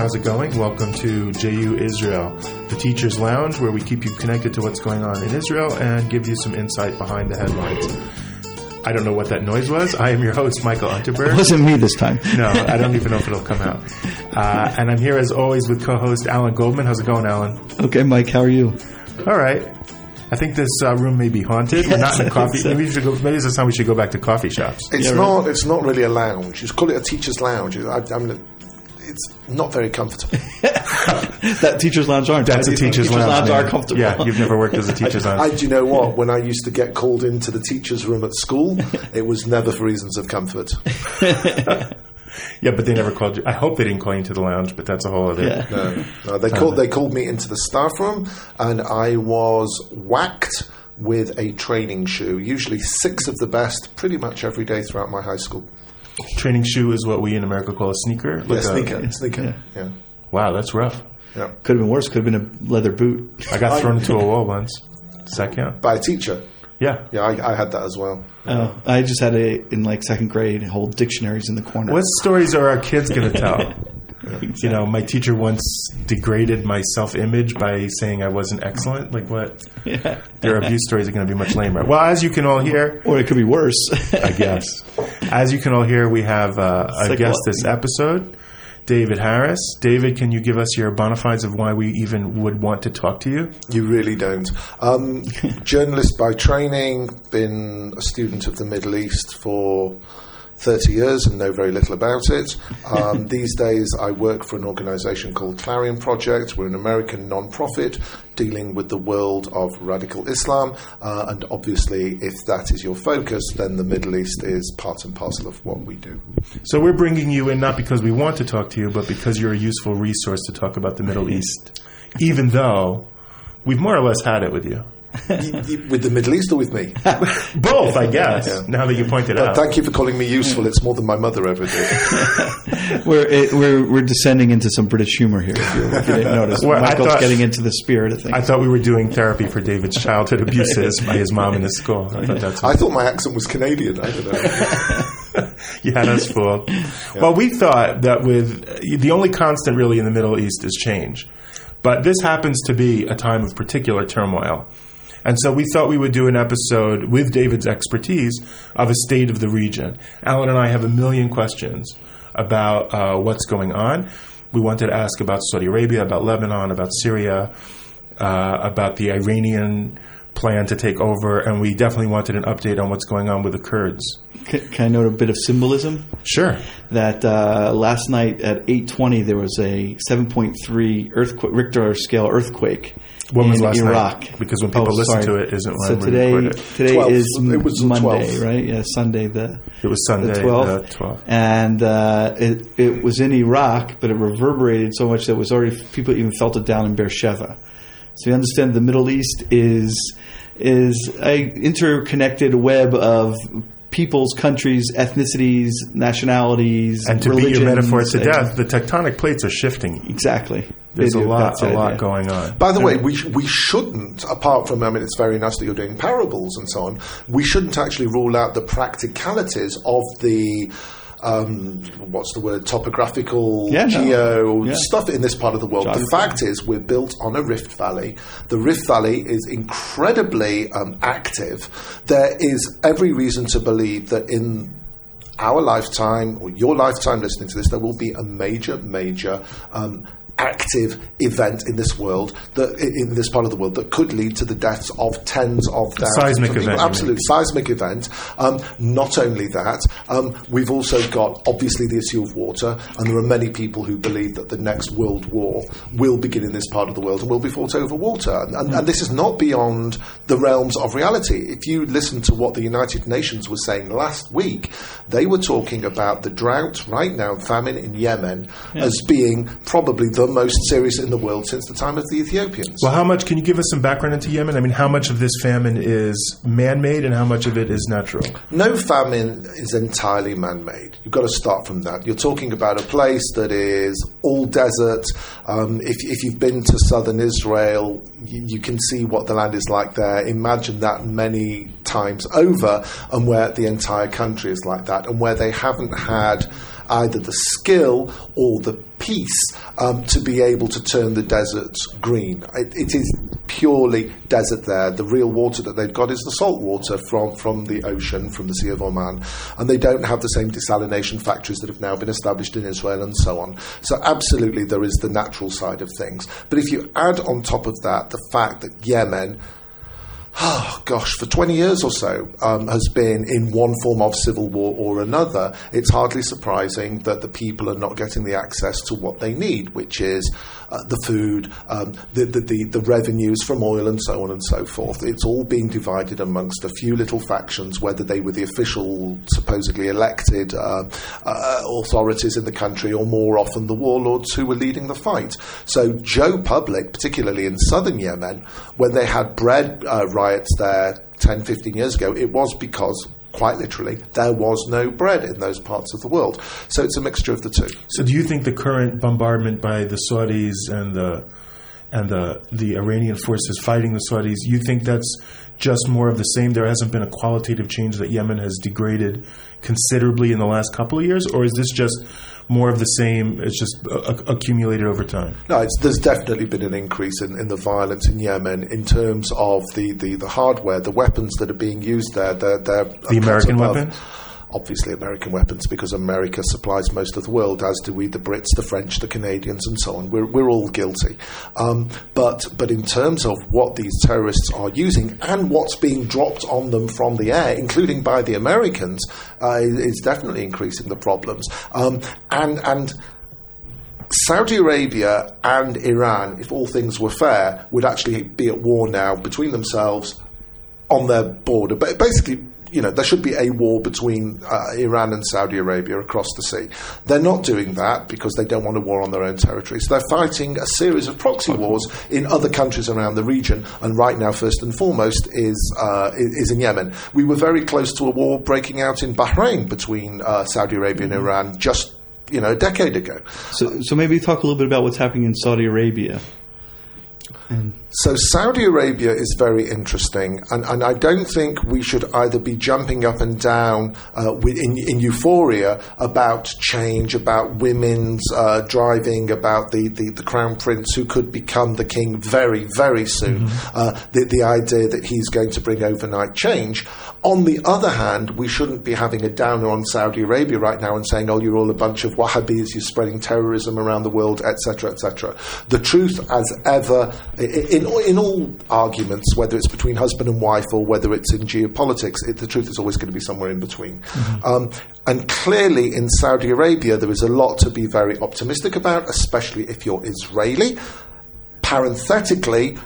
how's it going? Welcome to JU Israel, the Teacher's Lounge, where we keep you connected to what's going on in Israel and give you some insight behind the headlines. I don't know what that noise was. I am your host, Michael Unterberg. It Unterberg. wasn't me this time. No, I don't even know if it'll come out. Uh, and I'm here as always with co-host Alan Goldman. How's it going, Alan? Okay, Mike, how are you? All right. I think this uh, room may be haunted. We're not in a coffee. think so. Maybe, we should go, maybe this is time we should go back to coffee shops. It's Yeah, right. not. It's not really a lounge. You just call it a teacher's lounge. I, I mean, it's not very comfortable. That teacher's lounge aren't. That's a teacher's, lounge. are comfortable. Yeah, you've never worked as a teacher's I, lounge. do you know what? When I used to get called into the teacher's room at school, it was never for reasons of comfort. Yeah, but they never called you. I hope they didn't call you into the lounge, but that's a whole other. Yeah. No, no, they called. They called me into the staff room, and I was whacked with a training shoe. Usually six of the best, pretty much every day throughout my high school. Training shoe is what we in America call a sneaker. Yeah, Like a- sneaker, sneaker. Yeah, Wow, that's rough. yeah. Could have been worse. Could have been a leather boot. I got thrown into a wall once. Does that count? By a teacher. Yeah. Yeah, I, I had that as well. Oh, I just had a in like second grade hold dictionaries in the corner. What stories are our kids going to tell? You know, my teacher once degraded my self image by saying I wasn't excellent. Like, what? Yeah. Their abuse stories are going to be much lamer. Well, as you can all hear, Or it could be worse. I guess. As you can all hear, we have uh, a like guest what? this episode, David Harris. David, can you give us your bona fides of why we even would want to talk to you? You really don't. Um, journalist by training, been a student of the Middle East for 30 years and know very little about it. Um, these days, I work for an organization called Clarion Project. We're an American non-profit dealing with the world of radical Islam. Uh, and obviously, if that is your focus, then the Middle East is part and parcel of what we do. So we're bringing you in not because we want to talk to you, but because you're a useful resource to talk about the Middle East, even though we've more or less had it with you. Y- y- with the Middle East or with me? Both, I guess, now that you pointed out. Thank you for calling me useful. It's more than my mother ever did. we're, it, we're we're descending into some British humor here. If you, if you didn't notice, Well, I Michael's thought- getting into the spirit of things. I thought we were doing therapy for David's childhood abuses by his mom in his school. I thought that's I thought my accent was Canadian. I don't know. you had us fooled. Well, we thought that with the only constant really in the Middle East is change, but this happens to be a time of particular turmoil. And so we thought we would do an episode with David's expertise of a state of the region. Alan and I have a million questions about uh, what's going on. We wanted to ask about Saudi Arabia, about Lebanon, about Syria, uh, about the Iranian plan to take over, and we definitely wanted an update on what's going on with the Kurds. can, can I note a bit of symbolism? Sure. that uh, last night at 8:20 there was a 7.3 earthquake Richter scale earthquake When was in last Iraq. night? Because when people Oh, listen sorry. to it, isn't when so we today record it. today 12th. is It was Monday, 12th. right? Yeah, Sunday the It was Sunday, the the 12th. 12th. and uh, it it was in Iraq, but it reverberated so much that it was already people even felt it down in Beersheba. So you understand the Middle East is is a interconnected web of peoples, countries, ethnicities, nationalities, And to beat your metaphor to death, the tectonic plates are shifting. Exactly. There's a lot, a it, lot going on. By the way, we, sh- we shouldn't, apart from, I mean, it's very nice that you're doing parables and so on, we shouldn't actually rule out the practicalities of the. Um, what's the word? Topographical, Yeah, geo Yeah. stuff in this part of the world. The fact is, we're built on a rift valley. The rift valley is incredibly um, active. There is every reason to believe that in our lifetime or your lifetime listening to this, there will be a major, major um, active event in this world that in this part of the world that could lead to the deaths of tens of thousands seismic of people. event, Absolute seismic event. Um, not only that, um, we've also got obviously the issue of water, and there are many people who believe that the next world war will begin in this part of the world and will be fought over water. And, and, and this is not beyond the realms of reality. If you listen to what the United Nations was saying last week, they were talking about the drought right now, famine in Yemen, as being probably the most serious in the world since the time of the Ethiopians. Well, how much can you give us some background into Yemen? I mean, how much of this famine is man made and how much of it is natural? No famine is entirely man made. You've got to start from that. You're talking about a place that is all desert. Um, if, if you've been to southern Israel, you, you can see what the land is like there. Imagine that many times over, and where the entire country is like that, and where they haven't had either the skill or the peace um, to be able to turn the desert green. It, it is purely desert there. The real water that they've got is the salt water from, from the ocean, from the Sea of Oman. And they don't have the same desalination factories that have now been established in Israel and so on. So, absolutely, there is the natural side of things. But if you add on top of that the fact that Yemen oh gosh, for 20 years or so, um, has been in one form of civil war or another, it's hardly surprising that the people are not getting the access to what they need, which is uh, the food, um, the, the, the, the, revenues from oil, and so on and so forth. It's all being divided amongst a few little factions, whether they were the official, supposedly elected uh, uh, authorities in the country, or more often the warlords who were leading the fight. So, Joe Public, particularly in southern Yemen, when they had bread uh, riots there 10, 15 years ago, it was because quite literally, there was no bread in those parts of the world. So it's a mixture of the two. So do you think the current bombardment by the Saudis and the and the the Iranian forces fighting the Saudis, you think that's just more of the same? There hasn't been a qualitative change that Yemen has degraded considerably in the last couple of years, or is this just more of the same. It's just uh, accumulated over time. No, there's definitely been an increase in, in the violence in Yemen in terms of the, the, the hardware, the weapons that are being used there. They're, they're the American weapons obviously American weapons because America supplies most of the world, as do we, the Brits, the French, the Canadians, and so on. We're, we're all guilty. Um, but, but in terms of what these terrorists are using and what's being dropped on them from the air, including by the Americans, uh, is definitely increasing the problems. Um, and, and Saudi Arabia and Iran, if all things were fair, would actually be at war now between themselves on their border. But basically, you know, there should be a war between uh, Iran and Saudi Arabia across the sea. They're not doing that because they don't want a war on their own territory. So they're fighting a series of proxy wars in other countries around the region. And right now, first and foremost, is uh, is in Yemen. We were very close to a war breaking out in Bahrain between uh, Saudi Arabia and Iran just you know a decade ago. So, so maybe talk a little bit about what's happening in Saudi Arabia. So Saudi Arabia is very interesting, and, and I don't think we should either be jumping up and down uh, in, in, euphoria about change, about women's uh, driving, about the, the, the, crown prince who could become the king very, very soon, mm-hmm. uh, the, the idea that he's going to bring overnight change. On the other hand, we shouldn't be having a downer on Saudi Arabia right now and saying, oh, you're all a bunch of Wahhabis, you're spreading terrorism around the world, etc., etc. The truth, as ever, in, in all arguments, whether it's between husband and wife or whether it's in geopolitics, it, the truth is always going to be somewhere in between. Mm-hmm. Um, and clearly, in Saudi Arabia, there is a lot to be very optimistic about, especially if you're Israeli. Parenthetically,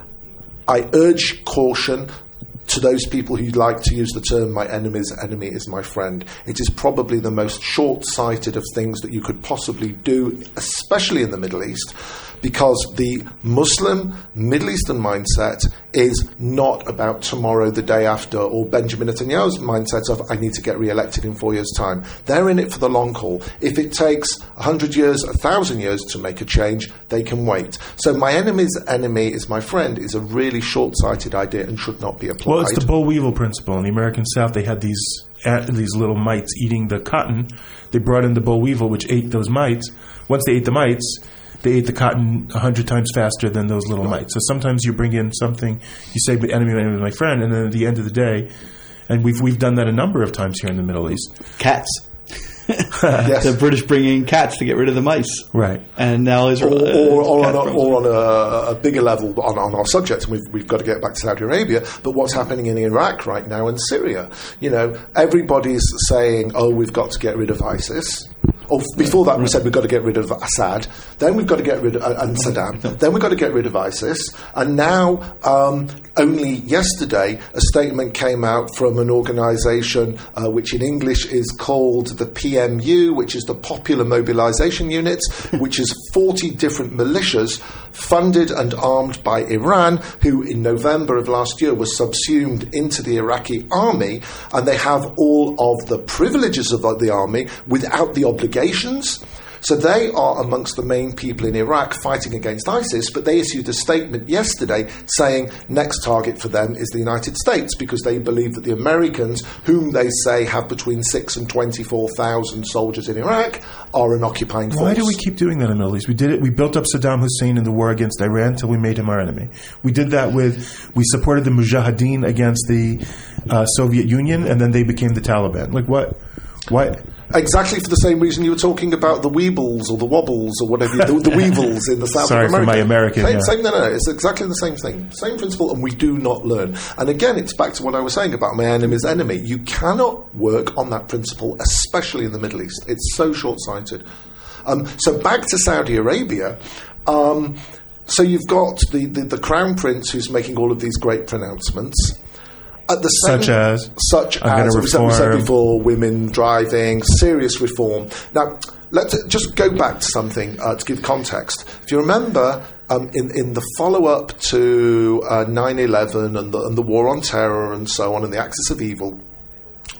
I urge caution to those people who like to use the term my enemy's enemy is my friend. It is probably the most short sighted of things that you could possibly do, especially in the Middle East, because the Muslim Middle Eastern mindset is not about tomorrow, the day after, or Benjamin Netanyahu's mindset of I need to get re elected in four years' time. They're in it for the long haul. If it takes 100 years, 1,000 years to make a change, they can wait. So, my enemy's enemy is my friend is a really short sighted idea and should not be applied. Well, it's the boll weevil principle. In the American South, they had these eh, these little mites eating the cotton. They brought in the boll weevil, which ate those mites. Once they ate the mites, they ate the cotton a hundred times faster than those little mites. So sometimes you bring in something, you say, "My enemy, my enemy, my friend," and then at the end of the day, and we've we've done that a number of times here in the Middle East. Cats. yes. The British bring in cats to get rid of the mice, right? And now Israel, or, uh, or, or, on, a, or on a, a, bigger level on, on, our subject, and we've, we've got to get back to Saudi Arabia. But what's happening in Iraq right now and Syria? You know, everybody's saying, "Oh, we've got to get rid of ISIS." Or before that, we said we've got to get rid of Assad. Then we've got to get rid of uh, and Saddam. Then we've got to get rid of ISIS. And now, um, only yesterday, a statement came out from an organisation uh, which in English is called the PMU, which is the Popular Mobilisation Units, which is 40 different militias funded and armed by Iran, who in November of last year was subsumed into the Iraqi army, and they have all of the privileges of the army without the obligations. So they are amongst the main people in Iraq fighting against ISIS, but they issued a statement yesterday saying next target for them is the United States because they believe that the Americans, whom they say have between six and 24,000 soldiers in Iraq, are an occupying force. Why do we keep doing that in the Middle East? We did it. We built up Saddam Hussein in the war against Iran until we made him our enemy. We did that with we supported the Mujahideen against the uh, Soviet Union, and then they became the Taliban. Like what? What? Exactly for the same reason you were talking about the Weebles or the Wobbles or whatever, the, the Weevils in the South Sorry of for America. my American, Same, yeah. same, no, no, it's exactly the same thing. Same principle, and we do not learn. And again, it's back to what I was saying about my enemy's enemy. You cannot work on that principle, especially in the Middle East. It's so short sighted. Um, so back to Saudi Arabia. Um, so you've got the, the, the Crown Prince who's making all of these great pronouncements. At the same, Such as? such I'm as we said, we said before, women driving, serious reform. Now, let's just go back to something uh, to give context. If you remember, um, in, in the follow up to uh, 9 11 and the, and the war on terror and so on, and the axis of evil,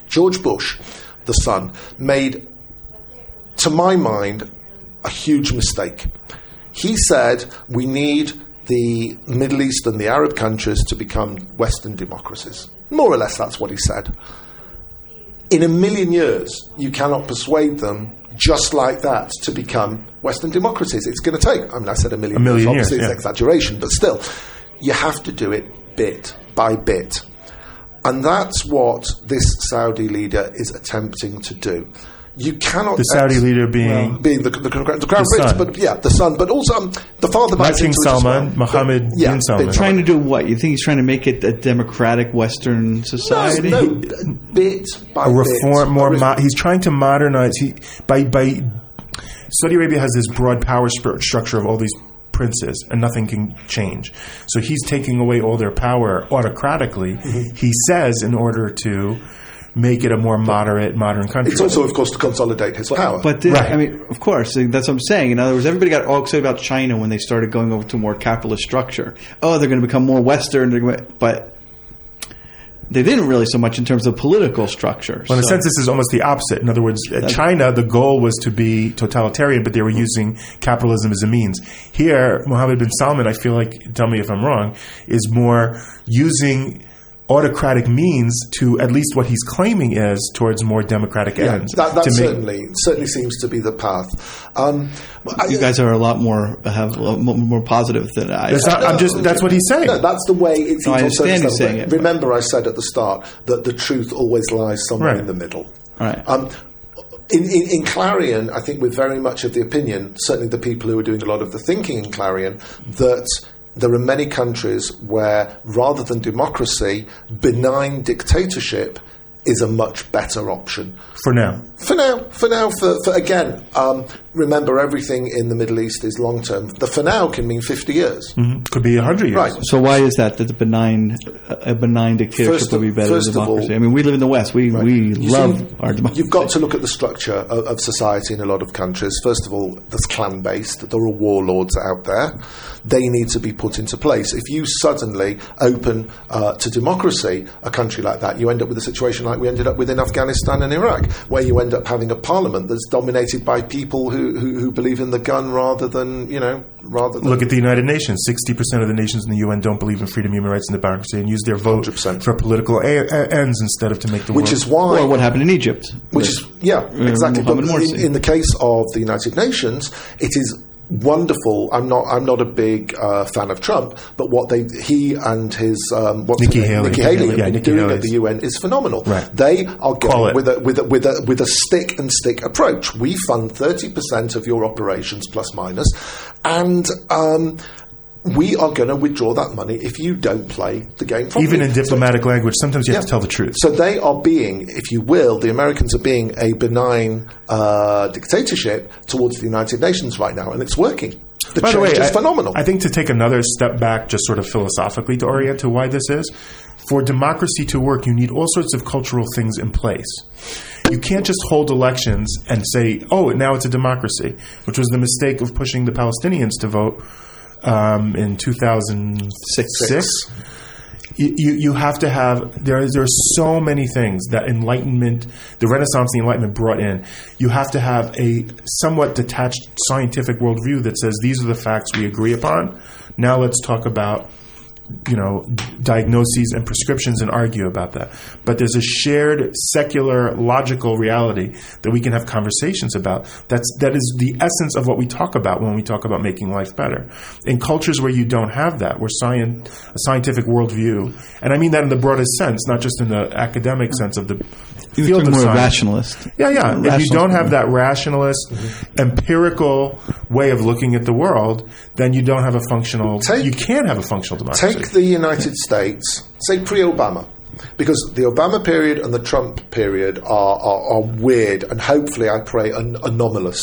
George Bush, the son, made, to my mind, a huge mistake. He said we need the Middle East and the Arab countries to become Western democracies. More or less, that's what he said. In a million years, you cannot persuade them just like that to become Western democracies. It's going to take, I mean, I said a million, A million years, obviously years, it's yeah. an exaggeration, but still, you have to do it bit by bit. And that's what this Saudi leader is attempting to do. You cannot. The Saudi ex- leader being being the, the, the crown prince, son. but yeah, the son, but also um, the father. Not King into it as Salman, well. Mohammed yeah, bin Salman. bin Trying to do what? You think he's trying to make it a democratic Western society? No, no, bit by a bit. reform, more. Mo- he's trying to modernize. He by by. Saudi Arabia has this broad power sp- structure of all these princes, and nothing can change. So he's taking away all their power autocratically. Mm-hmm. He says in order to make it a more moderate, modern country. It's also, of course, to consolidate his power. But the, Right. I mean, of course, that's what I'm saying. In other words, everybody got all excited about China when they started going over to a more capitalist structure. Oh, they're going to become more Western, but they didn't really so much in terms of political structure. Well, in a sense, this is almost the opposite. In other words, uh, China, the goal was to be totalitarian, but they were using capitalism as a means. Here, Mohammed bin Salman, I feel like, tell me if I'm wrong, is more using autocratic means to at least what he's claiming is towards more democratic yeah, ends. that, that to make- certainly certainly seems to be the path. Um, I- you guys are a lot more have a lot more, more positive than I. That's not, I'm just, that's what he's saying. No, that's the way it seems No, I understand surface you level. saying it, Remember, I said at the start that the truth always lies somewhere Right. in the middle. Right. Um, in, in, in Clarion, I think we're very much of the opinion, certainly the people who are doing a lot of the thinking in Clarion, that there are many countries where, rather than democracy, benign dictatorship is a much better option. for now. For now, for now, for, for again, um, remember everything in the Middle East is long term. The for now can mean 50 years. Could be 100 years. Right. So why is that that the benign a benign dictatorship First would be of- better than first of all- democracy? I mean, we live in the West. We we You love see, our democracy. You've got to look at the structure of, of society in a lot of countries. First of all, that's clan based. There are warlords out there. They need to be put into place. If you suddenly open uh, to democracy a country like that, you end up with a situation like we ended up with in Afghanistan and Iraq, where you end up having a parliament that's dominated by people who, who, who believe in the gun rather than, you know, rather than. Look at the United Nations. 60% of the nations in the UN don't believe in freedom, human rights, and democracy and use their vote 100%. for political a- a- ends instead of to make the which world. is why. or what happened in Egypt? Which is yeah, uh, exactly. But in, in the case of the United Nations, it is wonderful. I'm not. I'm not a big uh, fan of Trump, but what they he and his um, what's Nikki? Haley. Nikki Haley Yeah, have been Nikki doing Haley's. at the UN is phenomenal. Right. They are going with a with a with a with a stick and stick approach. We fund thirty percent of your operations plus minus, and. Um, we are going to withdraw that money if you don't play the game properly. Even in diplomatic language, sometimes you have to tell the truth. So they are being, if you will, the Americans are being a benign uh, dictatorship towards the United Nations right now, and it's working. The By change the way, is I, phenomenal. I think to take another step back, just sort of philosophically to orient to why this is, for democracy to work, you need all sorts of cultural things in place. You can't just hold elections and say, "Oh, now it's a democracy," which was the mistake of pushing the Palestinians to vote um, in 2006. you, you, you have to have there. There are so many things that Enlightenment, the Renaissance, the Enlightenment brought in. You have to have a somewhat detached scientific worldview that says these are the facts we agree upon. Now let's talk about you know diagnoses and prescriptions and argue about that but there's a shared secular logical reality that we can have conversations about that's that is the essence of what we talk about when we talk about making life better in cultures where you don't have that where science a scientific worldview and i mean that in the broadest sense not just in the academic sense of the You're field of more science. rationalist. Yeah, yeah. If you don't have that rationalist, mm-hmm. empirical way of looking at the world, then you don't have a functional. Take- you can't have a functional democracy. Take the United States, say pre Obama, because the Obama period and the Trump period are, are, are weird and hopefully, I pray, an- anomalous,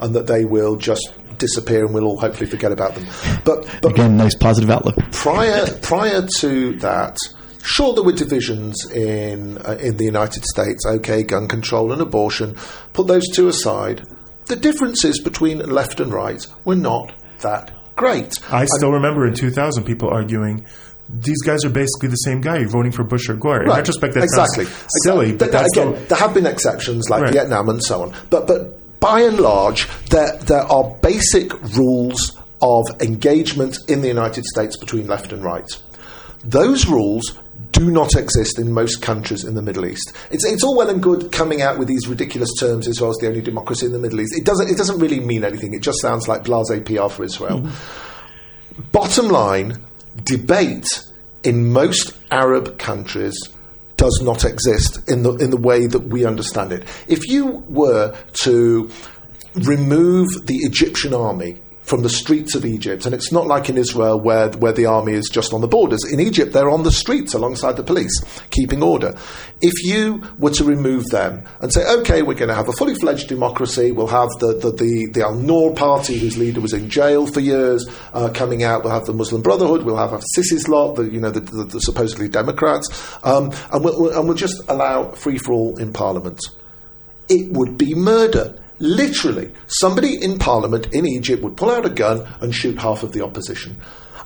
and that they will just disappear and we'll all hopefully forget about them. But, but Again, nice positive outlook. prior prior to that, sure there were divisions in uh, in the United States. Okay, gun control and abortion. Put those two aside. The differences between left and right were not that great. I still remember in 2000 people arguing. These guys are basically the same guy. You're voting for Bush or Gore. In Right. retrospect, that exactly silly, Exactly. but that's again, the- there have been exceptions like Right. Vietnam and so on, but but by and large, there there are basic rules of engagement in the United States between left and right. Those rules do not exist in most countries in the Middle East. It's, it's all well and good coming out with these ridiculous terms Israel is the only democracy in the Middle East. It doesn't, it doesn't really mean anything. It just sounds like blase PR for Israel. Mm-hmm. Bottom line, debate in most Arab countries does not exist in the in the way that we understand it. If you were to remove the Egyptian army from the streets of Egypt, and it's not like in Israel where where the army is just on the borders. In Egypt, they're on the streets alongside the police, keeping order. If you were to remove them and say, okay, we're going to have a fully fledged democracy, we'll have the the the, the Al Noor party, whose leader was in jail for years, uh, coming out. We'll have the Muslim Brotherhood. We'll have Sisi's lot, the you know the, the, the supposedly Democrats, um, and we'll- and we'll just allow free for all in Parliament it would be murder. Literally, somebody in Parliament in Egypt would pull out a gun and shoot half of the opposition.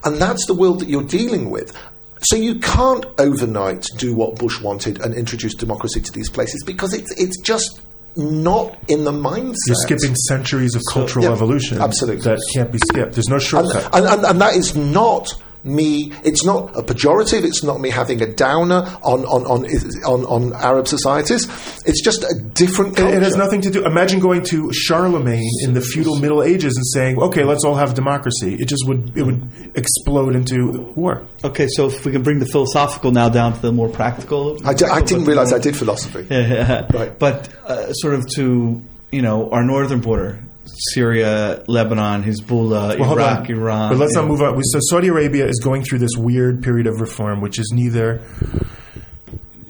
And that's the world that you're dealing with. So you can't overnight do what Bush wanted and introduce democracy to these places because it's, it's just not in the mindset. You're skipping centuries of cultural yeah, evolution absolutely. that can't be skipped. There's no and, shortcut. and, and, and that is not me. It's not a pejorative. It's not me having a downer on on on on, on Arab societies. It's just a different It, culture. it has nothing to do. Imagine going to Charlemagne in the feudal Middle Ages and saying, "Okay, let's all have democracy." It just would it would explode into war. Okay, so if we can bring the philosophical now down to the more practical. I, di- I didn't realize I did philosophy. Right. But uh, sort of to you know our northern border, Syria, Lebanon, Hezbollah, Well, Iraq. Iran. But let's not move on. So Saudi Arabia is going through this weird period of reform, which is neither,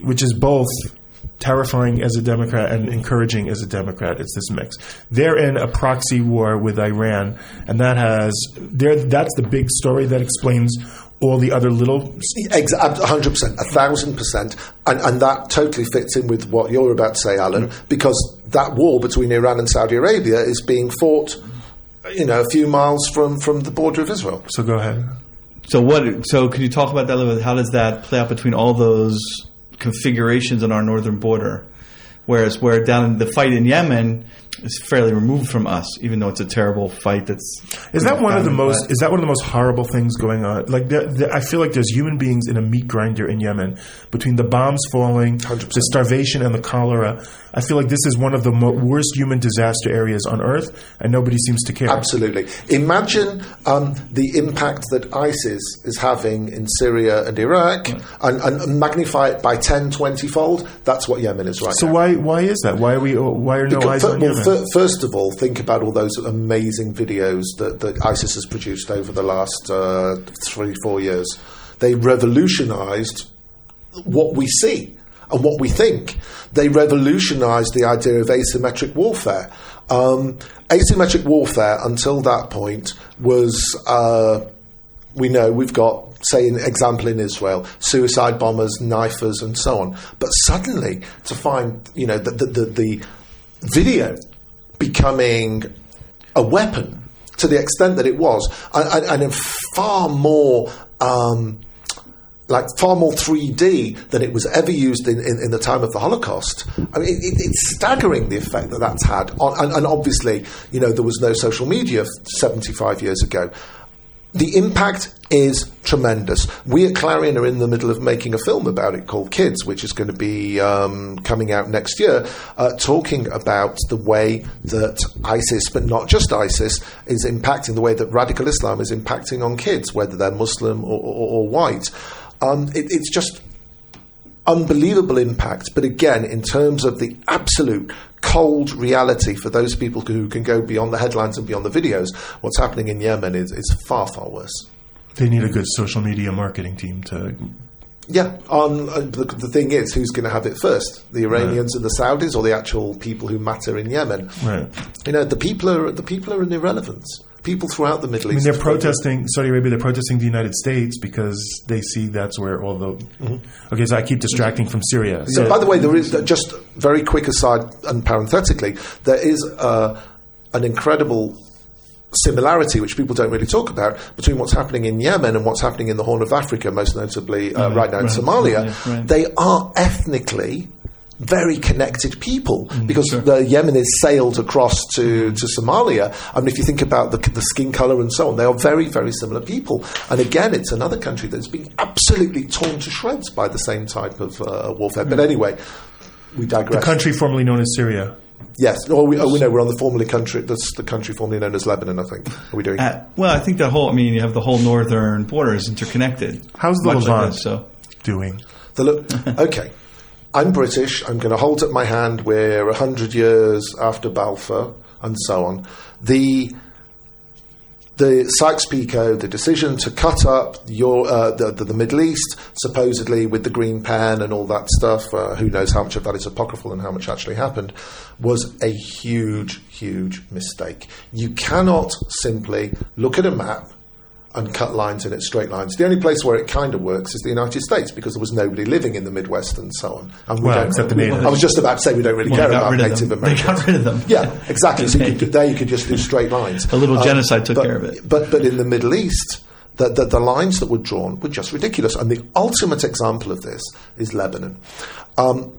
which is both terrifying as a Democrat and encouraging as a Democrat. It's this mix. They're in a proxy war with Iran, and that has there. That's the big story that explains all the other little. Ex- 100%, a thousand percent. And, and that totally fits in with what you're about to say, Alan, mm. because that war between Iran and Saudi Arabia is being fought, you know, a few miles from, from the border of Israel. So go ahead. So what? So could you talk about that a little bit? How does that play out between all those configurations on our northern border? Whereas where down in the fight in Yemen is fairly removed from us, even though it's a terrible fight. That's Is that one of the most? by- Is that one of the most horrible things going on? Like, the, the, I feel like there's human beings in a meat grinder in Yemen between the bombs falling, 100%. the starvation, and the cholera. I feel like this is one of the mo- worst human disaster areas on earth, and nobody seems to care. Absolutely. Imagine um, the impact that ISIS is having in Syria and Iraq and, and magnify it by 10, 20 fold. That's what Yemen is right So now. why why is that? Why are we? Why are no Because- eyes on well, Yemen? fir- first of all, think about all those amazing videos that, that ISIS has produced over the last uh, three, four years. They revolutionized what we see and what we think. They revolutionized the idea of asymmetric warfare. Um, asymmetric warfare, until that point, was. Uh, we know we've got, say, an example in Israel, suicide bombers, knifers, and so on. But suddenly, to find, you know, the, the, the, the video becoming a weapon to the extent that it was, and, and, in far more um, like far more 3D than it was ever used in, in, in the time of the Holocaust. I mean, it, it's staggering the effect that that's had. On, and, and obviously, you know, there was no social media 75 years ago. The impact is tremendous. We at Clarion are in the middle of making a film about it called Kids, which is going to be um, coming out next year, uh, talking about the way that ISIS, but not just ISIS, is impacting the way that radical Islam is impacting on kids, whether they're Muslim or, or, or white. Um, it, it's just unbelievable impact. But again, in terms of the absolute cold reality for those people who can go beyond the headlines and beyond the videos, what's happening in Yemen is, is far, far worse. They need a good social media marketing team to. Yeah, um, uh, the, the thing is, who's going to have it first? The Iranians and the Saudis, or the actual people who matter in Yemen? Right. You know, the people are the people are an irrelevance. People throughout the Middle East. I mean, they're protesting Saudi Arabia. They're protesting the United States because they see that's where all the. Okay, so I keep distracting from Syria. So, So, by the way, there is just very quick aside and parenthetically, there is uh, an incredible similarity which people don't really talk about between what's happening in Yemen and what's happening in the Horn of Africa, most notably uh, right now in Somalia. right, right. They are ethnically very connected people Mm, because the Yemenis sailed across to, to Somalia. I mean, if you think about the, the skin color and so on, they are very, very similar people. And again, it's another country that's been absolutely torn to shreds by the same type of uh, warfare. But anyway, we digress. the country formerly known as Syria. Yes. Oh, we, oh, we know we're on the formerly country. That's the country formerly known as Lebanon. I think. Are we doing? Uh, well, I think the whole. I mean, you have the whole northern border is interconnected. How's the Much like Levant this, so doing? The look. okay. I'm British. I'm going to hold up my hand. We're hundred years after Balfour, and so on. The the Sykes-Picot, the decision to cut up your uh, the, the, the Middle East, supposedly with the green pen and all that stuff. Uh, who knows how much of that is apocryphal and how much actually happened? Was a huge, huge mistake. You cannot simply look at a map and cut lines in it, straight lines. The only place where it kind of works is the United States because there was nobody living in the Midwest and so on. And we Well, don't- except the natives. I was just about to say we don't really Well, care about Native them. They Americans. got rid of them. Yeah, exactly. So you could, there you could just do straight lines. A little genocide took but, care of it. But but in the Middle East, the, the, the lines that were drawn were just ridiculous. And the ultimate example of this is Lebanon. Um,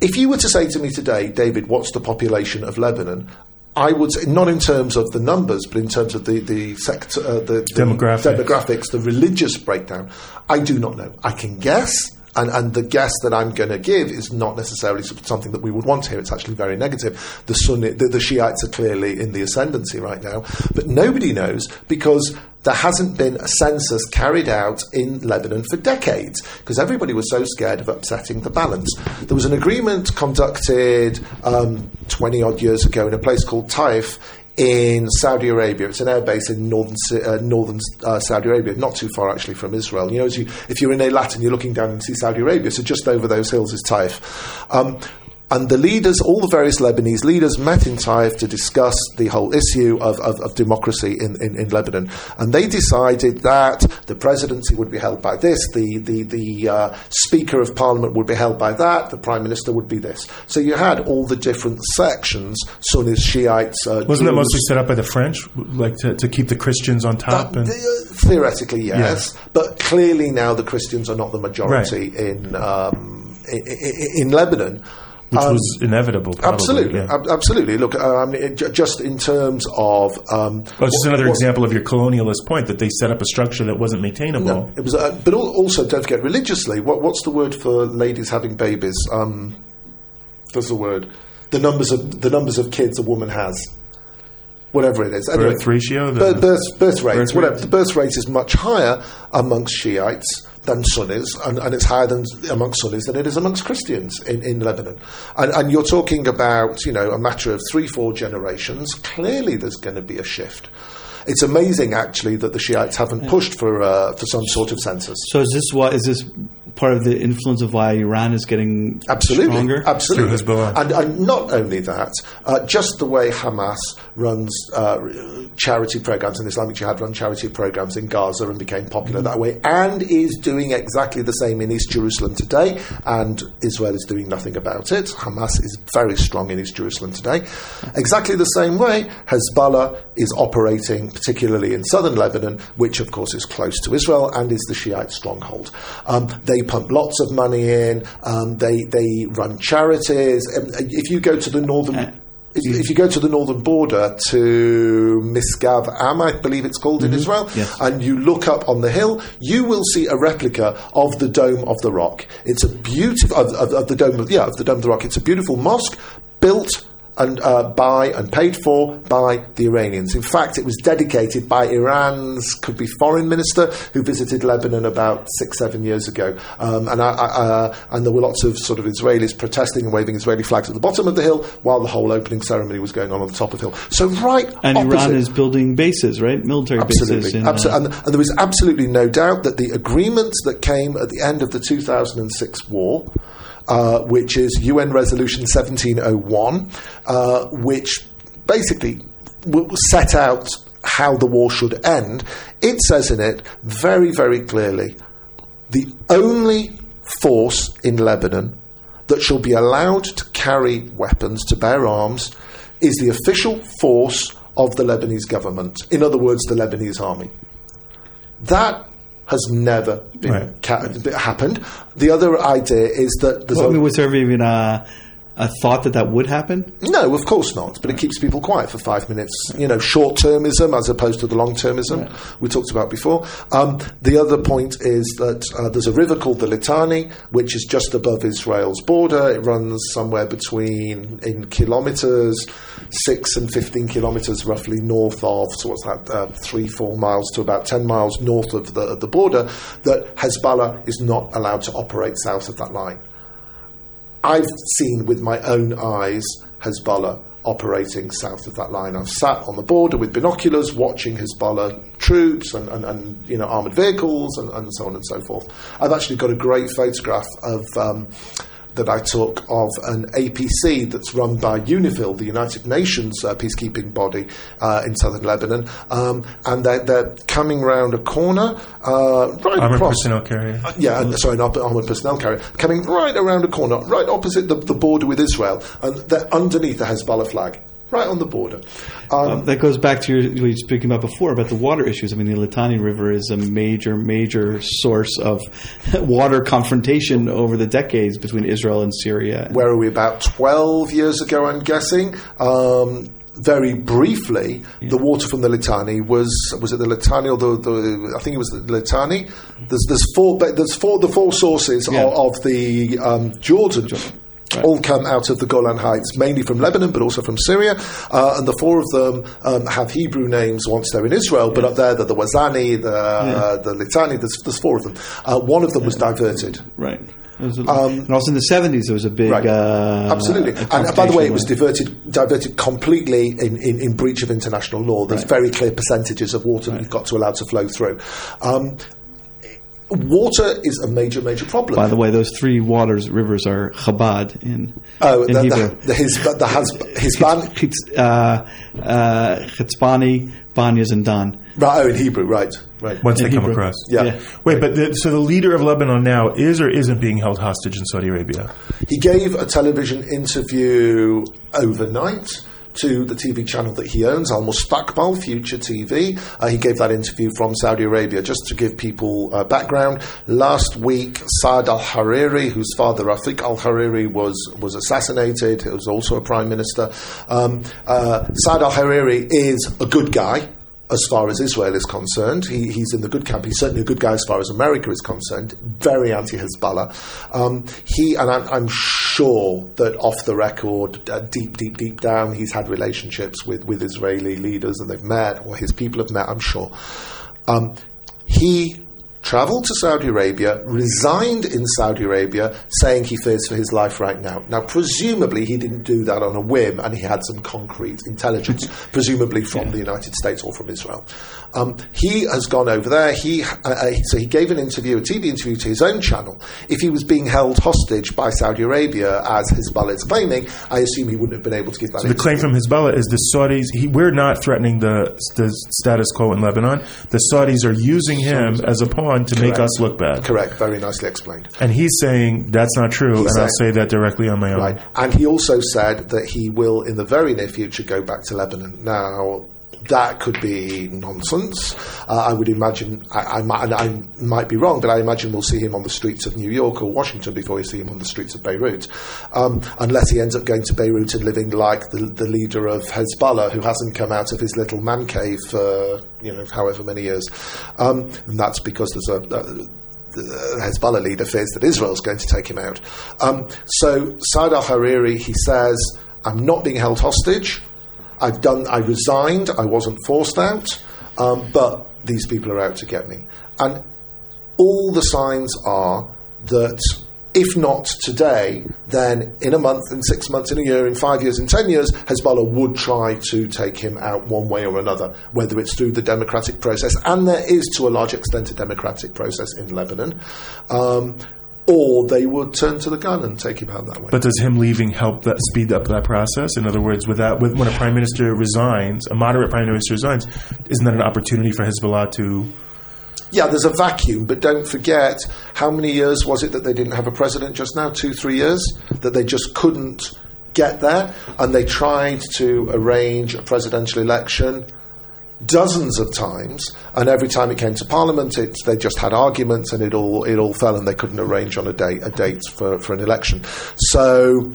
if you were to say to me today, David, what's the population of Lebanon? I would say, not in terms of the numbers, but in terms of the the sector, uh, the, the Demographics. demographics, the religious breakdown. I do not know. I can guess, and, and the guess that I'm going to give is not necessarily something that we would want here. It's actually very negative. The Sunni, the, the Shiites are clearly in the ascendancy right now, but nobody knows because there hasn't been a census carried out in Lebanon for decades because everybody was so scared of upsetting the balance. There was an agreement conducted um, 20 odd years ago in a place called Taif in Saudi Arabia. It's an airbase in northern uh, northern uh, Saudi Arabia, not too far actually from Israel. You know, you, if you're in Eilat and you're looking down and see Saudi Arabia, so just over those hills is Taif. Um, and the leaders, all the various Lebanese leaders, met in Taif to discuss the whole issue of, of, of democracy in, in, in Lebanon. And they decided that the presidency would be held by this, the, the, the uh, Speaker of Parliament would be held by that, the Prime Minister would be this. So you had all the different sections Sunnis, Shiites. Uh, Wasn't that mostly set up by the French, like to, to keep the Christians on top? And the- uh, theoretically, yes, but clearly now the Christians are not the majority in, um, in in Lebanon. Which Um, was inevitable. Probably, absolutely, yeah. ab- absolutely. Look, I mean, it, ju- just in terms of, um, Well, it's just another what- example of your colonialist point that they set up a structure that wasn't maintainable. No, it was, uh, but al- also don't forget religiously. What, what's the word for ladies having babies? Um, what's the word? The numbers of the numbers of kids a woman has, whatever it is. Anyway, Birth ratio. Birth, birth, birth rate, Birth whatever. rate. The birth rate is much higher amongst Shiites than Sunnis, and, and it's higher than amongst Sunnis than it is amongst Christians in, in Lebanon. And, and you're talking about, you know, a matter of three, four generations. Clearly, there's going to be a shift. It's amazing, actually, that the Shiites haven't pushed for uh, for some sort of census. So is this why is this part of the influence of why Iran is getting Absolutely, stronger? absolutely. Hezbollah. And, and not only that, uh, just the way Hamas runs uh, charity programs and Islamic Jihad run charity programs in Gaza and became popular that way, and is doing exactly the same in East Jerusalem today, and Israel is doing nothing about it. Hamas is very strong in East Jerusalem today. Exactly the same way, Hezbollah is operating, particularly in southern Lebanon, which of course is close to Israel and is the Shiite stronghold. Um, they pump lots of money in. Um, they they run charities. Um, if you go to the northern. If if you go to the northern border to Misgav Am, I believe it's called in Israel, Yes. and you look up on the hill, you will see a replica of the Dome of the Rock. It's a beautiful of, of, of the Dome of yeah of the Dome of the Rock. It's a beautiful mosque built and uh, by and paid for by the Iranians. In fact, it was dedicated by Iran's could be foreign minister who visited Lebanon about six seven years ago, um, and I, I, uh, and there were lots of sort of Israelis protesting and waving Israeli flags at the bottom of the hill while the whole opening ceremony was going on on the top of the hill. So right And opposite, Iran is building bases, right? Military bases. Absolutely, uh, absolutely. And, and there is absolutely no doubt that the agreement that came at the end of the 2006 war, uh, which is UN Resolution 1701, uh, which basically w- set out how the war should end, it says in it very, very clearly the only force in Lebanon that shall be allowed to carry weapons, to bear arms, is the official force of the Lebanese government. In other words, the Lebanese army. That has never been Right. ca- happened. The other idea is that there's well, I mean, was there even a, a thought that that would happen? no, of course not. But it keeps people quiet for five minutes. You know, short termism as opposed to the long termism we talked about before. Um, the other point is that uh, there's a river called the Litani, which is just above Israel's border. It runs somewhere between in kilometres, six and fifteen kilometres, roughly north of. So what's that? Uh, three, four miles to about ten miles north of the, of the border. That Hezbollah is not allowed to operate south of that line. I've seen with my own eyes Hezbollah operating south of that line. I've sat on the border with binoculars watching Hezbollah troops and, and, and you know armored vehicles and, and so on and so forth. I've actually got a great photograph of. Um, that I took of an APC that's run by UNIFIL, the United Nations uh, peacekeeping body uh, in southern Lebanon, um, and they're, they're coming round a corner uh, right Armored across. personnel carrier. Yeah, and, sorry, an armored armored personnel carrier coming right around a corner, right opposite the, the border with Israel, and they're underneath the Hezbollah flag, right on the border. Um, Um, that goes back to your, what you were speaking about before about the water issues. I mean, the Litani River is a major, major source of water confrontation over the decades between Israel and Syria. where are we? About 12 years ago, I'm guessing. Um, very briefly, the water from the Litani was was it the Litani or the, the I think it was the Litani. There's there's four there's four the four sources Yeah. of, of the um, Jordan. All come out of the Golan Heights, mainly from Lebanon, but also from Syria. Uh, and the four of them um, have Hebrew names once they're in Israel, but up there, they're the Wazani, the, uh, the Litani, there's, there's four of them. Uh, one of them was diverted. Right. Was and also in the 70s, there was a big. Um, Right. Uh, Absolutely. And by the way, it was diverted diverted completely in, in, in breach of international law. There's Right. very clear percentages of water that you've got to allow to flow through. Um, water is a major, major problem. By the way, those three waters, rivers are Chabad in, oh, in the, Hebrew. the, the, his, the has, Hispan, Chitz- uh, uh, Chitzpani, Banyas, and Dan. right, oh, in Hebrew, right, right. Once In they come across. Yeah. Yeah. Wait, but the, so the leader of Lebanon now is or isn't being held hostage in Saudi Arabia? He gave a television interview overnight to the TV channel that he owns, Al Mustaqbal Future TV. Uh, he gave that interview from Saudi Arabia. Just to give people uh, background, last week Saad Al Hariri, whose father Rafiq Al Hariri was was assassinated, he was also a prime minister. Um, uh, Saad Al Hariri is a good guy as far as Israel is concerned. He, he's in the good camp. He's certainly a good guy as far as America is concerned. Very anti Hezbollah. Um, he, and I'm, I'm sure that off the record, uh, deep, deep, deep down, he's had relationships with, with Israeli leaders and they've met, or his people have met, I'm sure. Um, he travelled to Saudi Arabia, resigned in Saudi Arabia, saying he fears for his life right now. Now, presumably, he didn't do that on a whim, and he had some concrete intelligence, presumably from the United States or from Israel. Um, he has gone over there. He uh, uh, so he gave an interview, a TV interview to his own channel. If he was being held hostage by Saudi Arabia, as Hezbollah is claiming, I assume he wouldn't have been able to give that. So the claim from Hezbollah is the Saudis. He, we're not threatening the, the status quo in Lebanon. The Saudis are using him as a pawn to make us look bad. Correct. Very nicely explained. And he's saying that's not true, and I'll say that directly on my own. Right. And he also said that he will, in the very near future, go back to Lebanon. Now, that could be nonsense. Uh, I would imagine, I, I, might, I might be wrong, but I imagine we'll see him on the streets of New York or Washington before we see him on the streets of Beirut. Um, unless he ends up going to Beirut and living like the, the leader of Hezbollah, who hasn't come out of his little man cave for, you know, however many years. Um, and that's because there's a, a the Hezbollah leader fears that Israel's going to take him out. Um, so Saad al Hariri, he says, I'm not being held hostage. I've done. I resigned. I wasn't forced out, um, but these people are out to get me. And all the signs are that if not today, then in a month, in six months, in a year, in five years, in ten years, Hezbollah would try to take him out one way or another, whether it's through the democratic process, and there is to a large extent a democratic process in Lebanon. Um, or they would turn to the gun and take him out that way. But does him leaving help that speed up that process? In other words, with that, with, when a prime minister resigns, a moderate prime minister resigns, isn't that an opportunity for Hezbollah to? Yeah, there's a vacuum, but don't forget how many years was it that they didn't have a president just now? Two, three years? That they just couldn't get there, and they tried to arrange a presidential election dozens of times, and every time it came to Parliament, it, they just had arguments, and it all it all fell, and they couldn't arrange on a date a date for, for an election. So.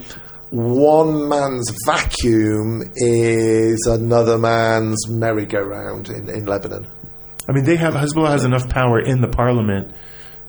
One man's vacuum is another man's merry-go-round in, in Lebanon. I mean, they have Hezbollah has enough power in the parliament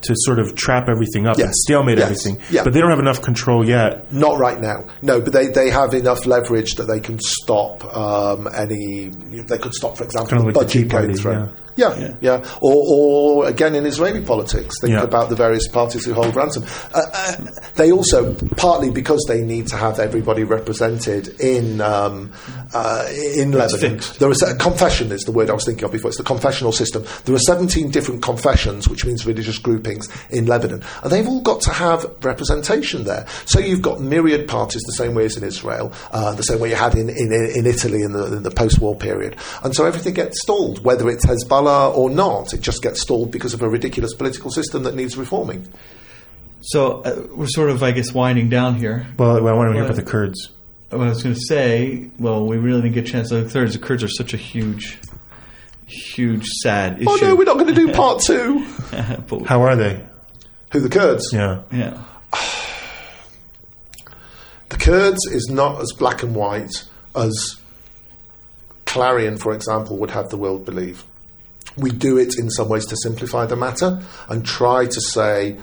to sort of trap everything up and stalemate Yes. everything, Yeah. but they don't have enough control yet. Not right now, no. But they, they have enough leverage that they can stop um, any. They could stop, for example, Kinda the like the budget Tea going through. yeah. Yeah, yeah, Or, or again in Israeli politics, think Yeah. about the various parties who hold ransom. Uh, uh, they also, partly because they need to have everybody represented in um, uh, in Lebanon. fixed. There is a confession is the word I was thinking of before. It's the confessional system. There are 17 different confessions, which means religious groupings in Lebanon, and they've all got to have representation there. So you've got myriad parties, the same way as in Israel, uh, the same way you had in in, in Italy in the, in the post-war period, and so everything gets stalled, whether it's Hezbollah or not. It just gets stalled because of a ridiculous political system that needs reforming. So uh, we're sort of, I guess, winding down here. Well, I want to hear about the Kurds. What I was going to say, well, we really didn't get a chance. The Kurds, the Kurds are such a huge, huge, sad issue. Oh no, we're not going to do part two. How are they? Who the Kurds? Yeah. yeah. The Kurds is not as black and white as Clarion, for example, would have the world believe. We do it in some ways to simplify the matter and try to say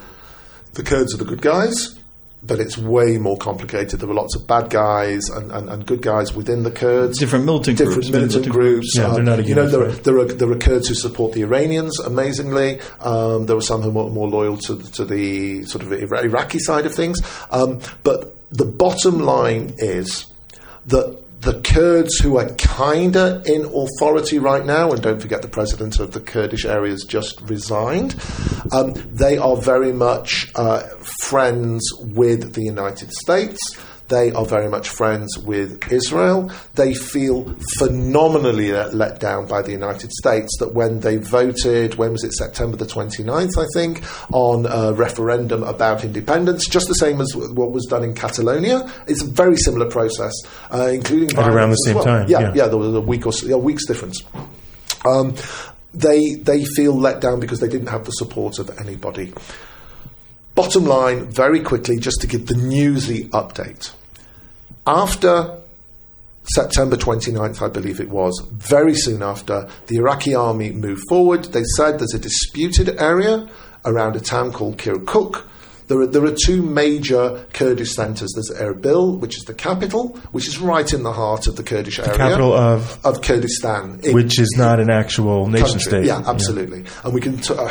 the Kurds are the good guys, but it's way more complicated. There are lots of bad guys and, and, and good guys within the Kurds. Different militant different groups. militant groups. Yeah, they're not you know, there are, there are there are Kurds who support the Iranians. Amazingly, um, there are some who are more, more loyal to to the sort of Iraqi side of things. Um, but the bottom line is that the Kurds who are kinda in authority right now, and don't forget the president of the Kurdish areas just resigned, um, they are very much uh, friends with the United States. They are very much friends with Israel. They feel phenomenally let, down by the United States that when they voted, when was it, September the 29th, I think, on a referendum about independence, just the same as what was done in Catalonia. It's a very similar process, uh, including At around the same well. time, Yeah, yeah. yeah, there was a week or so, a week's difference. Um, they they feel let down because they didn't have the support of anybody. Bottom line, very quickly, just to give the newsy update. After September 29th, I believe it was, very soon after, the Iraqi army moved forward. They said there's a disputed area around a town called Kirkuk. There are, there are two major Kurdish centres. There's Erbil, which is the capital, which is right in the heart of the Kurdish area. Capital of of Kurdistan. in- which is not an actual nation country. state. Yeah, absolutely. And we can. T- uh,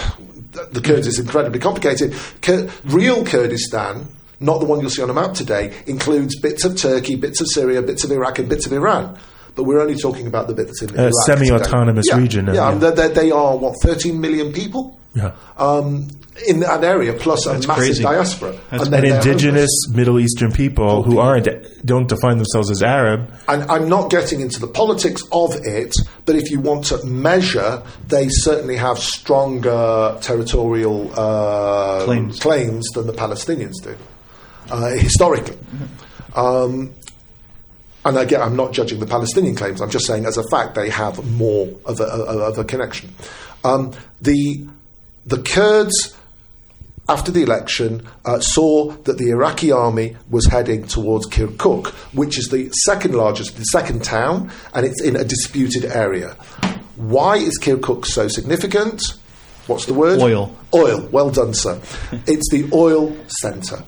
the Kurds is incredibly complicated. Kur- real Kurdistan, not the one you'll see on a map today, includes bits of Turkey, bits of Syria, bits of Iraq, and bits of Iran. But we're only talking about the bit that's in A Iraq semi-autonomous today. Yeah, region Yeah, yeah. They, they, they are what 13 million people Yeah. um, in that area, plus a massive crazy. diaspora. That's then And they're indigenous Middle Eastern people who aren't don't define themselves as Arab. and I'm not getting into the politics of it, but if you want to measure, they certainly have stronger territorial uh, Claims. claims than the Palestinians do, uh, historically. Um, and again, I'm not judging the Palestinian claims. I'm just saying, as a fact, they have more of a, of a connection. Um, the the Kurds after the election, uh, saw that the Iraqi army was heading towards Kirkuk, which is the second largest, the second town, and it's in a disputed area. Why is Kirkuk so significant? What's the word? Oil. Oil. Well done, sir. it's the oil centre.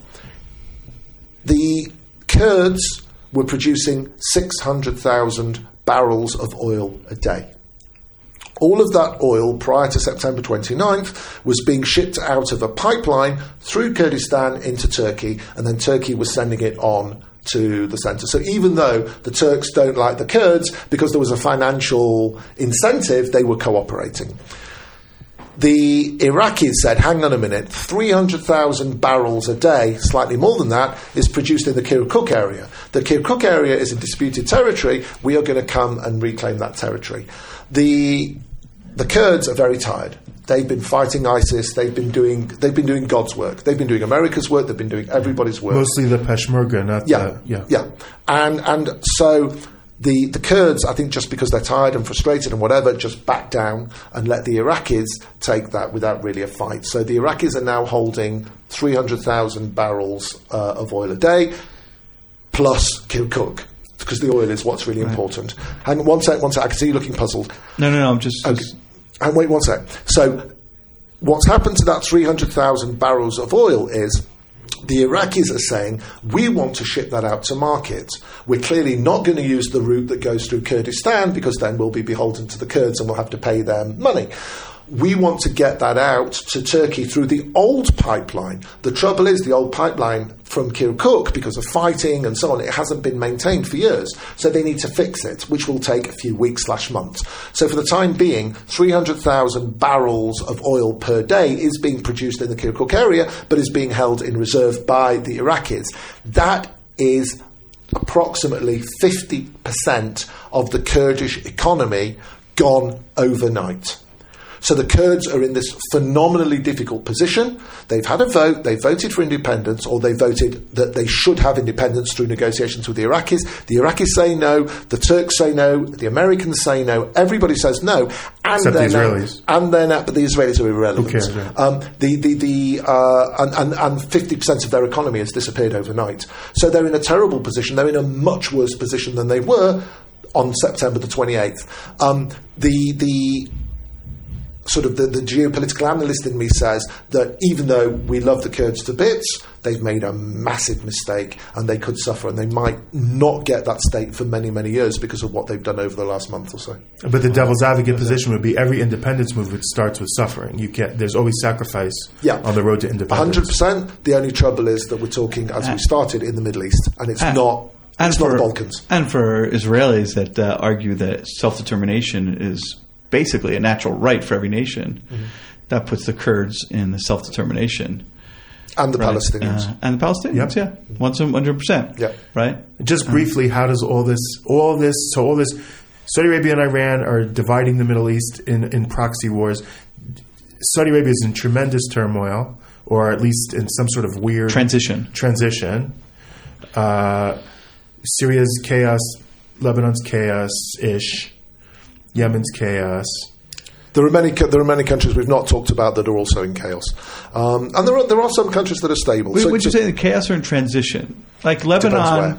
The Kurds were producing 600,000 barrels of oil a day. All of that oil prior to September 29th was being shipped out of a pipeline through Kurdistan into Turkey, and then Turkey was sending it on to the centre. So even though the Turks don't like the Kurds, because there was a financial incentive, they were cooperating. The Iraqis said, hang on a minute, 300,000 barrels a day, slightly more than that, is produced in the Kirkuk area. The Kirkuk area is a disputed territory. We are going to come and reclaim that territory. The, the Kurds are very tired. They've been fighting ISIS. They've been doing they've been doing God's work. They've been doing America's work. They've been doing everybody's work. Mostly the Peshmerga, not Yeah, the yeah. yeah, and and so the the Kurds, I think, just because they're tired and frustrated and whatever, just back down and let the Iraqis take that without really a fight. So the Iraqis are now holding three hundred thousand barrels uh, of oil a day, plus Kirkuk. Because the oil is what's really important. Hang on one sec, one sec. I can see you looking puzzled. No, no, no. I'm just. Okay. And wait one sec. So, what's happened to that 300,000 barrels of oil is the Iraqis are saying, we want to ship that out to market. We're clearly not going to use the route that goes through Kurdistan because then we'll be beholden to the Kurds and we'll have to pay them money. We want to get that out to Turkey through the old pipeline. The trouble is, the old pipeline from Kirkuk, because of fighting and so on, it hasn't been maintained for years. So they need to fix it, which will take a few weeks slash months. So for the time being, 300,000 barrels of oil per day is being produced in the Kirkuk area, but is being held in reserve by the Iraqis. That is approximately 50% of the Kurdish economy gone overnight. So the Kurds are in this phenomenally difficult position. They've had a vote, they voted for independence, or they voted that they should have independence through negotiations with the Iraqis. The Iraqis say no, the Turks say no, the Americans say no, everybody says no. And Except the they're now- Israelis. and then, uh, but the Israelis are irrelevant. Cares, yeah. Um, the the, the uh, and, and, and 50% of their economy has disappeared overnight. So they're in a terrible position. They're in a much worse position than they were on September the 28th. Um, the the sort of the, the geopolitical analyst in me says that even though we love the Kurds to bits, they've made a massive mistake and they could suffer and they might not get that state for many, many years because of what they've done over the last month or so. But the devil's advocate position would be every independence movement starts with suffering. You can't. There's always sacrifice Yeah. on the road to independence. 100%. The only trouble is that we're talking, as we started, in the Middle East and it's Uh, not. and It's for, not the Balkans. And for Israelis that uh, argue that self determination is basically a natural right for every nation, Mm-hmm. that puts the Kurds in the self determination. And the Palestinians. Uh, and the Palestinians, Yep. yeah. One hundred percent. Yeah. Right? Just briefly, how does all this, all this, so all this, Saudi Arabia and Iran are dividing the Middle East in, in proxy wars. Saudi Arabia is in tremendous turmoil, or at least in some sort of weird Transition. transition. Uh, Syria's chaos, Lebanon's chaos ish, Yemen's chaos. There are many. There are many countries we've not talked about that are also in chaos, um, and there are there are some countries that are stable. Wait, So would you say the chaos or in transition? Like Lebanon.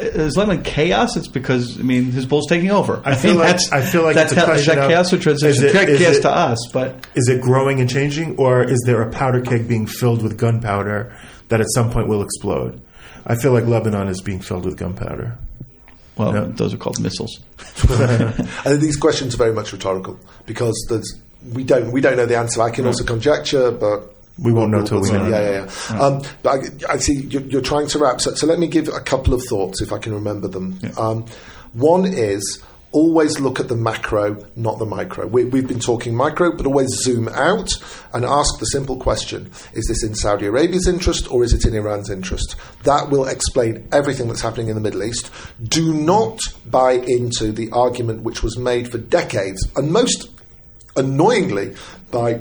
Is Lebanon chaos? It's because I mean Hezbollah's taking over. I feel like- that's- I feel like that's it's a how- is question that of- chaos or transition? is it- It's chaos it- to us, but Is it growing and changing, or is there a powder keg being filled with gunpowder that at some point will explode? I feel like Lebanon is being filled with gunpowder. Well, Yeah. those are called missiles. Think these questions are very much rhetorical because there's we don't we don't know the answer. I can also conjecture, but We won't know till we know. Yeah, yeah, yeah. Um, but I, I see you're, you're trying to wrap. So, so let me give a couple of thoughts if I can remember them. Um, one is always look at the macro, not the micro. We, we've been talking micro, but always zoom out and ask the simple question: Is this in Saudi Arabia's interest or is it in Iran's interest? That will explain everything that's happening in the Middle East. Do not buy into the argument which was made for decades and most annoyingly by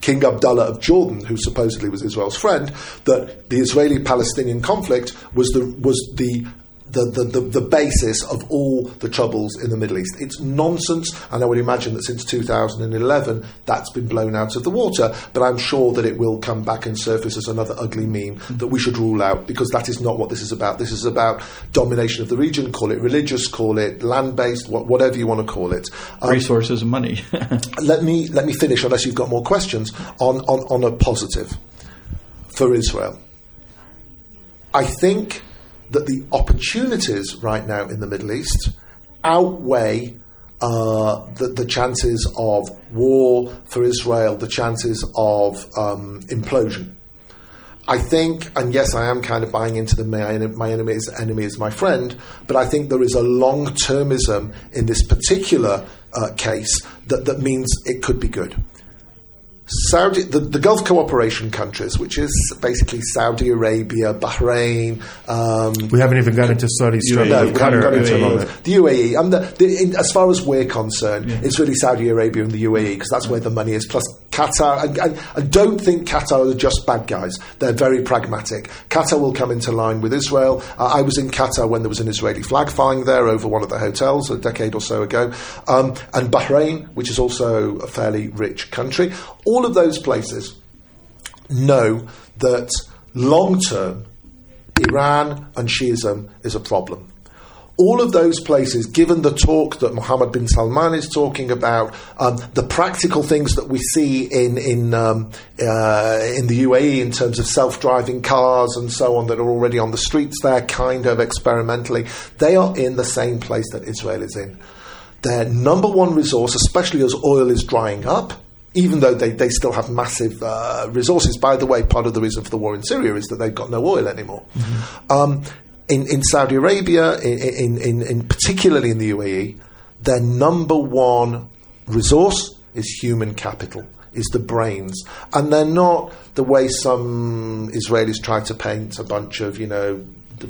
King Abdullah of Jordan, who supposedly was Israel's friend, that the Israeli-Palestinian conflict was the was the the, the, the, the basis of all the troubles in the Middle East. It's nonsense, and I would imagine that since 2011 that's been blown out of the water, but I'm sure that it will come back and surface as another ugly meme that we should rule out because that is not what this is about. This is about domination of the region, call it religious, call it land based, whatever you want to call it. Um, Resources and money. let me let me finish unless you've got more questions on, on, on a positive for Israel. I think that the opportunities right now in the Middle East outweigh uh, the, the chances of war for Israel, the chances of um, implosion. I think, and yes, I am kind of buying into the my, my enemy's enemy is my friend, but I think there is a long termism in this particular uh, case that, that means it could be good. Saudi, the, the, Gulf cooperation countries, which is basically Saudi Arabia, Bahrain. Um, we haven't even got into Saudi Strait. No, we haven't got into UAE. the UAE. And the, the, in, as far as we're concerned, yeah. it's really Saudi Arabia and the UAE because that's where the money is. Plus Qatar. And, and, and, don't think Qatar are just bad guys. They're very pragmatic. Qatar will come into line with Israel. Uh, I was in Qatar when there was an Israeli flag flying there over one of the hotels a decade or so ago. Um, and Bahrain, which is also a fairly rich country. All of those places know that long term, Iran and Shiism is a problem. All of those places, given the talk that Mohammed bin Salman is talking about, um, the practical things that we see in in um, uh, in the UAE in terms of self-driving cars and so on that are already on the streets there, kind of experimentally, they are in the same place that Israel is in. Their number one resource, especially as oil is drying up, even though they, they still have massive uh, resources. By the way, part of the reason for the war in Syria is that they've got no oil anymore. Mm-hmm. Um, in, in Saudi Arabia, in, in, in, particularly in the UAE, their number one resource is human capital, is the brains. And they're not the way some Israelis try to paint a bunch of, you know,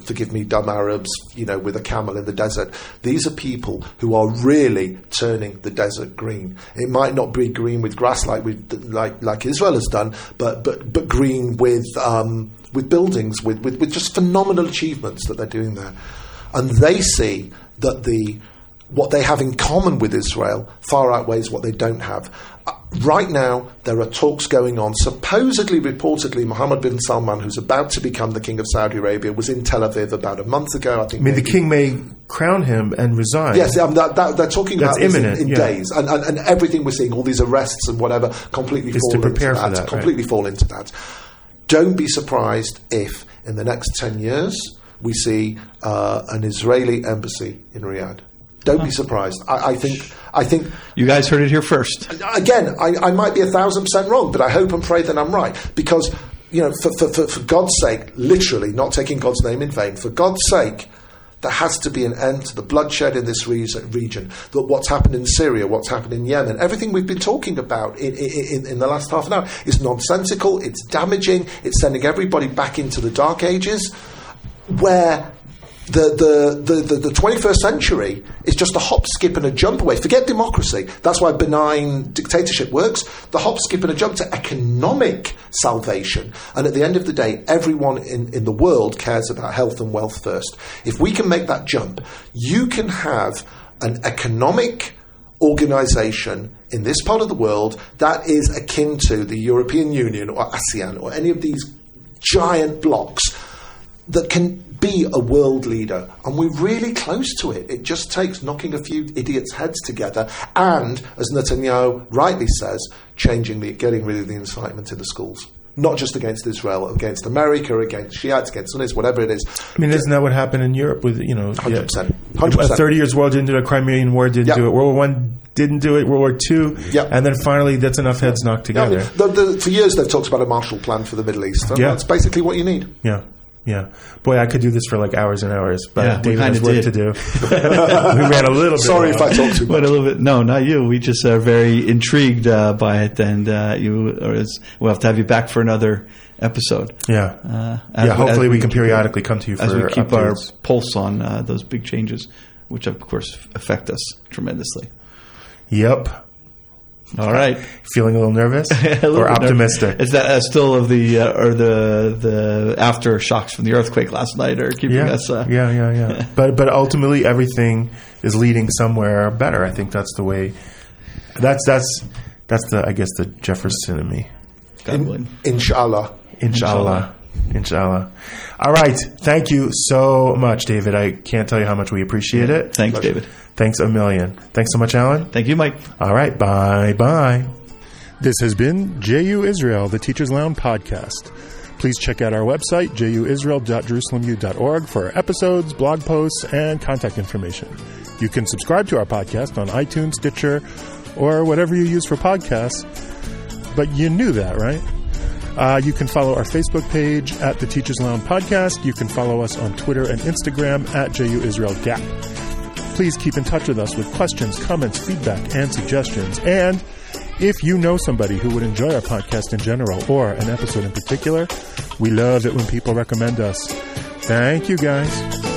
forgive me, dumb Arabs, you know, with a camel in the desert. These are people who are really turning the desert green. It might not be green with grass like we like like Israel has done, but but but green with um, with buildings, with, with with just phenomenal achievements that they're doing there, and they see that the what they have in common with Israel far outweighs what they don't have. Right now, there are talks going on. Supposedly, reportedly, Mohammed bin Salman, who's about to become the king of Saudi Arabia, was in Tel Aviv about a month ago. I think. I mean, the king may crown him and resign. Yes, um, that, that, they're talking That's about imminent, in, in yeah. days, and, and, and, everything we're seeing, all these arrests and whatever, completely fall to prepare into for that. that, completely fall into that. Don't be surprised if, in the next ten years, we see uh, an Israeli embassy in Riyadh. Don't be surprised. I, I think. I think You guys heard it here first. again, I, I might be a thousand percent wrong, but I hope and pray that I'm right because you know, for, for, for, for God's sake, literally, not taking God's name in vain, for God's sake, there has to be an end to the bloodshed in this region. That what's happened in Syria, what's happened in Yemen, everything we've been talking about in, in, in the last half an hour is nonsensical. It's damaging. It's sending everybody back into the dark ages, where the, the, the, the, 21st century is just a hop, skip, and a jump away. Forget democracy. That's why benign dictatorship works. The hop, skip, and a jump to economic salvation. And at the end of the day, everyone in, in the world cares about health and wealth first. If we can make that jump, you can have an economic organization in this part of the world that is akin to the European Union or ASEAN or any of these giant blocks that can be a world leader. And we're really close to it. It just takes knocking a few idiots' heads together and, as Netanyahu rightly says, changing the, getting rid of the incitement in the schools. Not just against Israel, against America, against Shiites, against Sunnis, whatever it is. I mean, isn't that what happened in Europe with you know, 100%. yeah, 100%. Thirty years war didn't do it. Crimean War didn't Yeah. do it. World War One didn't do it. World War II, Yep. and then finally, that's enough heads knocked I mean, together. the, the, for years they've talked about a Marshall Plan for the Middle East. And Yeah. That's basically what you need. Yeah. Yeah, boy, I could do this for like hours and hours, but Yeah, we David has kinda work did. to do. we ran a little bit. Sorry if. I talked too much. But a little bit. No, not you. We just are very intrigued uh, by it, and uh, you. Or we'll have to have you back for another episode. Yeah, Uh, as yeah. Hopefully, as we, can periodically come to you for as we keep our pulse on uh, those big changes, which of course affect us tremendously. Yep. All right, Feeling a little nervous A little or bit nervous. optimistic? Is that uh, still of the uh, or the the aftershocks from the earthquake last night are keeping Yeah, us? Uh, yeah, yeah, yeah. but but ultimately, everything is leading somewhere better. I think that's the way. That's that's that's the I guess the Jefferson in me. God willing. Inshallah. Inshallah. Inshallah. All right. Thank you so much, David. I can't tell you how much we appreciate it. Thanks, David. Thanks a million. Thanks so much, Alan. Thank you, Mike. All right. Bye bye. This has been JU Israel, the Teachers Lounge podcast. Please check out our website, juisrael.jerusalemu.org, for our episodes, blog posts, and contact information. You can subscribe to our podcast on iTunes, Stitcher, or whatever you use for podcasts. But you knew that, right? Uh, you can follow our Facebook page at the Teachers Lounge Podcast. You can follow us on Twitter and Instagram at JU Israel Gap. Please keep in touch with us with questions, comments, feedback, and suggestions. And if you know somebody who would enjoy our podcast in general or an episode in particular, we love it when people recommend us. Thank you, guys.